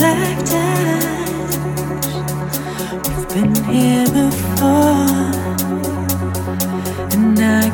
can't here before, and I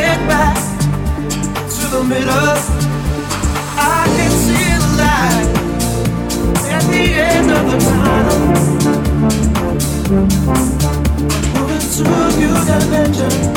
get back to the middle. I can see the light at the end of the tunnel. Moving to a new dimension.